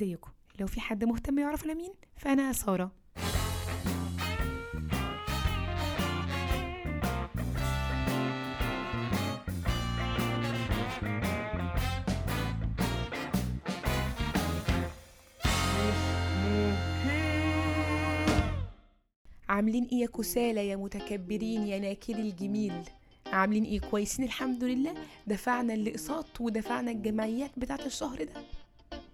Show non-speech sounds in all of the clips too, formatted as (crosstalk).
ازيكم لو في حد مهتم يعرف أنا مين فأنا سارة. عاملين إيه يا كسالى يا متكبرين يا ناكري الجميل؟ عاملين إيه؟ كويسين الحمد لله. دفعنا الأقساط ودفعنا الجمعيات بتاعت الشهر ده.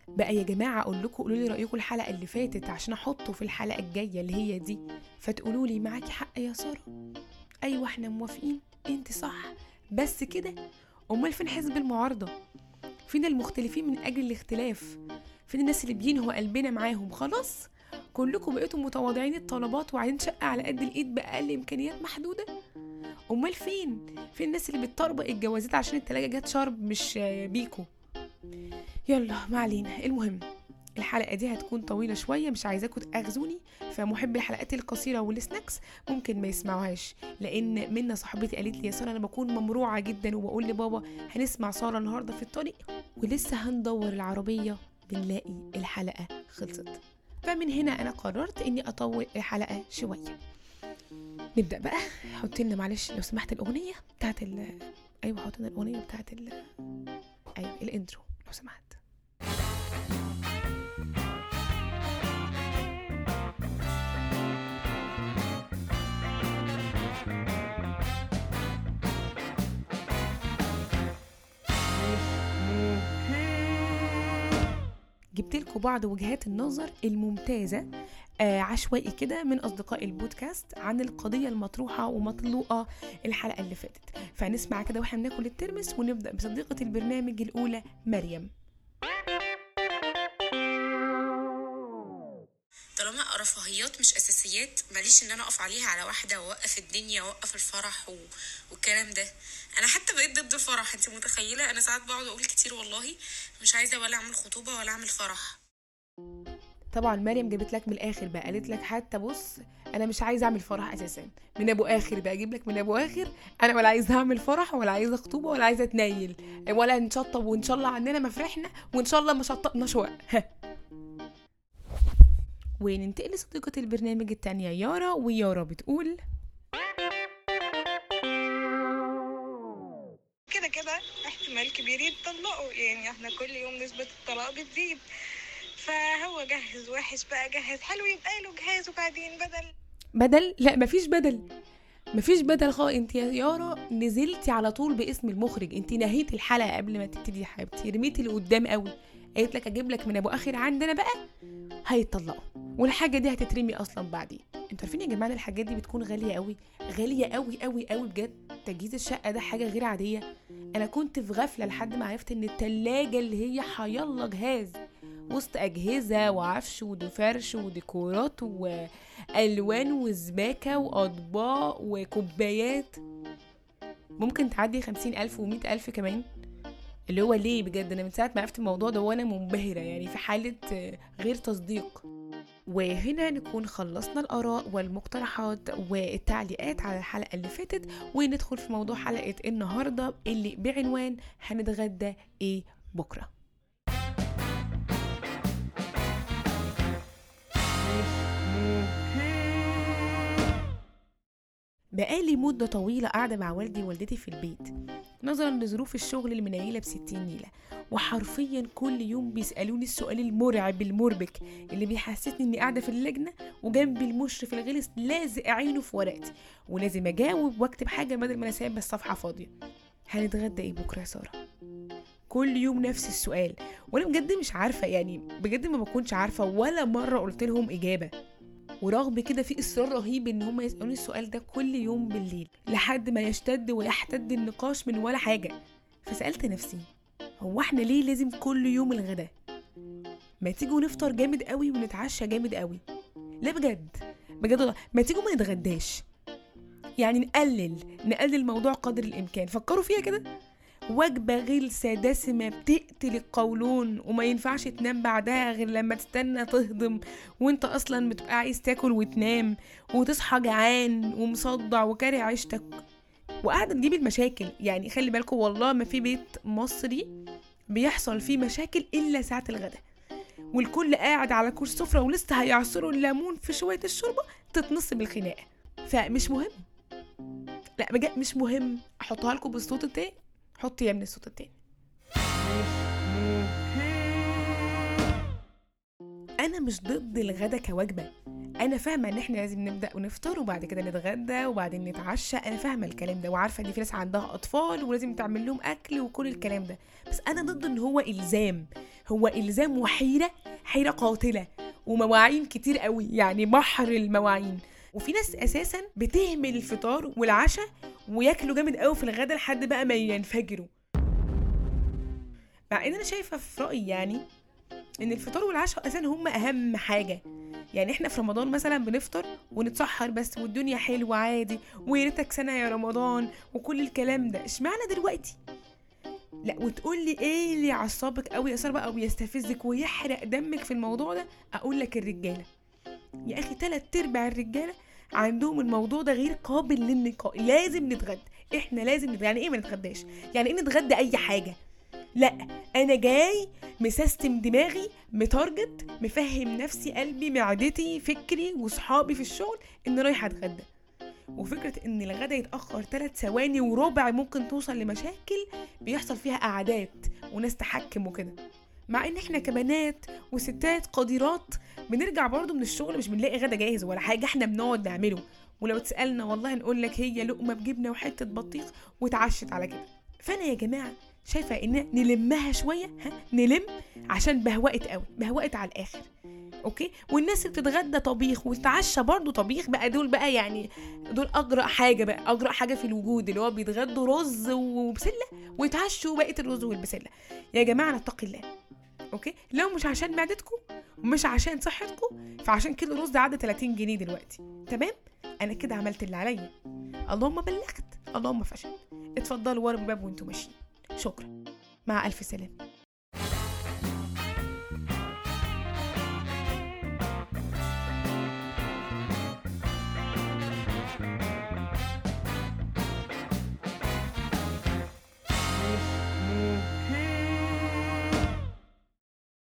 بقى يا جماعة أقول لكم قولوا لي رأيكم الحلقة اللي فاتت عشان أحطه في الحلقة الجاية اللي هي دي. فتقولوا لي معاكي حق يا سارة. أيوه إحنا موافقين. أنت صح. بس كده. أمال فين حزب المعارضة؟ فين المختلفين من أجل الاختلاف؟ فين الناس اللي بينهوا قلبنا معاهم؟ خلاص. كلكم بقيتوا متواضعين الطلبات وعايزين شقة على قد الإيد بأقل إمكانيات محدودة. أمال فين؟ فين الناس اللي بتطربق الجوازات عشان التلاجة جت شرب مش بيكو؟ يلا ما علينا. المهم الحلقة دي هتكون طويلة شوية مش عايزاكم تأخذوني. فمحبي الحلقات القصيرة والسناكس ممكن ما يسمعوهاش لأن منا صاحبتي قالت لي يا سارة أنا بكون ممروعة جدا وبقول لبابا هنسمع سارة النهاردة في الطريق. ولسه هندور العربية بنلاقي الحلقة خلصت. فمن هنا أنا قررت إني أطول الحلقة شوية. نبدأ بقى. حط لنا معلش لو سمحت الأغنية بتاعت ال أيوة حط لنا الأغنية بتاعت ال أيوة الإنترو لو سمحت. جبت لكم بعض وجهات النظر الممتازة آه عشوائي كده من أصدقاء البودكاست عن القضية المطروحة ومطلوقة الحلقة اللي فاتت. فنسمع كده وإحنا بناكل الترمس ونبدأ بصديقة البرنامج الأولى مريم. رفاهيات مش أساسيات ماليش إن أنا أقف عليها على واحدة وأوقف الدنيا وأوقف الفرح و... والكلام ده. أنا حتى بقيت ضد الفرح أنت متخيلة؟ أنا ساعات بقعد أقول كتير والله مش عايزة ولا أعمل خطوبة ولا أعمل فرح. طبعا مريم جابت لك من الآخر بقى قالت لك حتى بص أنا مش عايزة أعمل فرح أساسا. من أبو آخر بقى أجيب لك من أبو آخر أنا ولا عايزة أعمل فرح ولا عايزة خطوبة ولا عايزة أتنيل ولا نشطب وإن شاء الله عننا ما فرحنا وإن شاء الله ما شطبناش وقت. (laughs) وننتقل لصديقة البرنامج التانية؟ يارا ويارا بتقول كده كده احتمال كبير يتطلقوا يعني إحنا كل يوم نسبة الطلاق بتزيد فهو جهز وحش بقى جهز حلو يبقى له جهاز وبعدين بدل. بدل؟ لا مفيش بدل. مفيش بدل خالص. انت يا يارا نزلتي على طول باسم المخرج. انت نهيتي الحلقة قبل ما تبتدي يا حبيبتي. رميتي اللي قدام قوي. قالت لك أجيب لك من أبو آخر عندنا بقى. هيطلقوا. والحاجة دي هتترمي أصلا بعدين. أنتوا عارفين يا جماعة الحاجات دي بتكون غالية قوي غالية قوي قوي قوي بجد. تجهيز الشقة ده حاجة غير عادية. أنا كنت في غفلة لحد ما عرفت إن التلاجة اللي هي حيالله جهاز وسط أجهزة وعفش وفرش وديكورات وألوان وزباكه وأطباق وكوبايات. ممكن تعدي خمسين ألف ومئة ألف كمان. اللي هو ليه بجد؟ أنا من ساعة ما عرفت الموضوع ده وأنا منبهرة يعني في حالة آه، غير تصديق. وهنا نكون خلصنا الآراء والمقترحات والتعليقات على الحلقة اللي فاتت وندخل في موضوع حلقة النهاردة اللي بعنوان هنتغدى إيه بكرة. بقالي مدة طويلة قاعدة مع والدي ووالدتي في البيت. نظرا لظروف الشغل المنيلة بستين نيلة. وحرفيا كل يوم بيسألوني السؤال المرعب المربك اللي بيحسسني إني قاعدة في اللجنة وجنبي المشرف الغلس لازق عينه في ورقتي ولازم أجاوب وأكتب حاجة بدل ما أنا سايبة الصفحة فاضية. هنتغدى إيه بكرة يا سارة؟ كل يوم نفس السؤال. وأنا بجد مش عارفة يعني بجد ما بكونش عارفة ولا مرة قلت لهم إجابة. ورغم كده في إصرار رهيب إن هم يسألوني السؤال ده كل يوم بالليل لحد ما يشتد ويحتد النقاش من ولا حاجة. فسألت نفسي هو إحنا ليه لازم كل يوم الغدا ما تيجوا نفطر جامد قوي ونتعشى جامد قوي. لا بجد بجد والله ما تيجوا ما نتغداش. يعني نقلل نقلل الموضوع قدر الإمكان. فكروا فيها كده؟ وجبة غلسة دسمة بتقتل القولون وما ينفعش تنام بعدها غير لما تستنى تهضم وانت أصلا بتبقى عايز تاكل وتنام وتصحى جعان ومصدع وكاره عيشتك. وقاعدة تجيب المشاكل. يعني خلي بالكم والله ما في بيت مصري بيحصل فيه مشاكل إلا ساعة الغداء. والكل قاعد على كرسي سفرة ولسه هيعصروا الليمون في شوية الشوربة تتنصب الخناقة فمش مهم. لا بجد مش مهم. أحطها لكم بالصوت التاني. حطي يا من الصوت التاني. أنا مش ضد الغدا كوجبة. أنا فاهمة إن إحنا لازم نبدأ ونفطر وبعد كده نتغدى وبعدين نتعشى. أنا فاهمة الكلام ده وعارفة إن في ناس عندها أطفال ولازم تعمل لهم أكل وكل الكلام ده. بس أنا ضد إن هو إلزام. هو إلزام وحيرة حيرة قاتلة ومواعين كتير قوي يعني بحر المواعين. وفي ناس أساسا بتهمل الفطار والعشاء وياكلوا جامد قوي في الغدا لحد بقى ما ينفجروا. مع إن أنا شايفة في رأيي يعني إن الفطار والعشاء أساسا هم أهم حاجة. يعني إحنا في رمضان مثلا بنفطر ونتسحر بس والدنيا حلوة عادي ويا ريتك سنة يا رمضان وكل الكلام ده. إشمعنى دلوقتي؟ لا وتقول لي إيه اللي يعصبك قوي يا بقى يستفزك ويحرق دمك في الموضوع ده؟ أقول لك الرجالة. يا أخي تلات أرباع الرجالة عندهم الموضوع ده غير قابل للنقاء لازم نتغدى. إحنا لازم نتغدى. يعني إيه ما نتغداش؟ يعني إيه نتغدى أي حاجة؟ لأ أنا جاي مسستم دماغي متارجت مفهم نفسي قلبي معدتي فكري وصحابي في الشغل ان رايح أتغدى. وفكرة إن الغدا يتأخر ثلاث ثواني وربع ممكن توصل لمشاكل بيحصل فيها قعدات وناس تحكم وكده. مع إن إحنا كبنات وستات قديرات بنرجع برضو من الشغل مش بنلاقي غدا جاهز ولا حاجة إحنا بنقعد نعمله. ولو تسألنا والله نقول لك هي لقمة بجبنة وحتة بطيخ واتعشت على كده. فأنا يا جماعة شايفة إن نلمها شوية ها نلم عشان بهوقت قوي بهوقت على الآخر. okay؟ والناس اللي بتتغدى طبيخ وتتعشى برضو طبيخ بقى دول بقى يعني دول أجرأ حاجة بقى أجرأ حاجة في الوجود اللي هو بيتغدوا رز وبسلة ويتعشوا بقية الرز والبسلة. يا جماعة نتقي الله. okay؟ لو مش عشان معدتكم ومش عشان صحتكم فعشان كيلو رز عدى 30 جنيه دلوقتي. تمام؟ أنا كده عملت اللي عليا. اللهم بلغت اللهم فشل اتفضلوا ورا الباب وانتوا ماشيين. شكرا. مع ألف سلامة.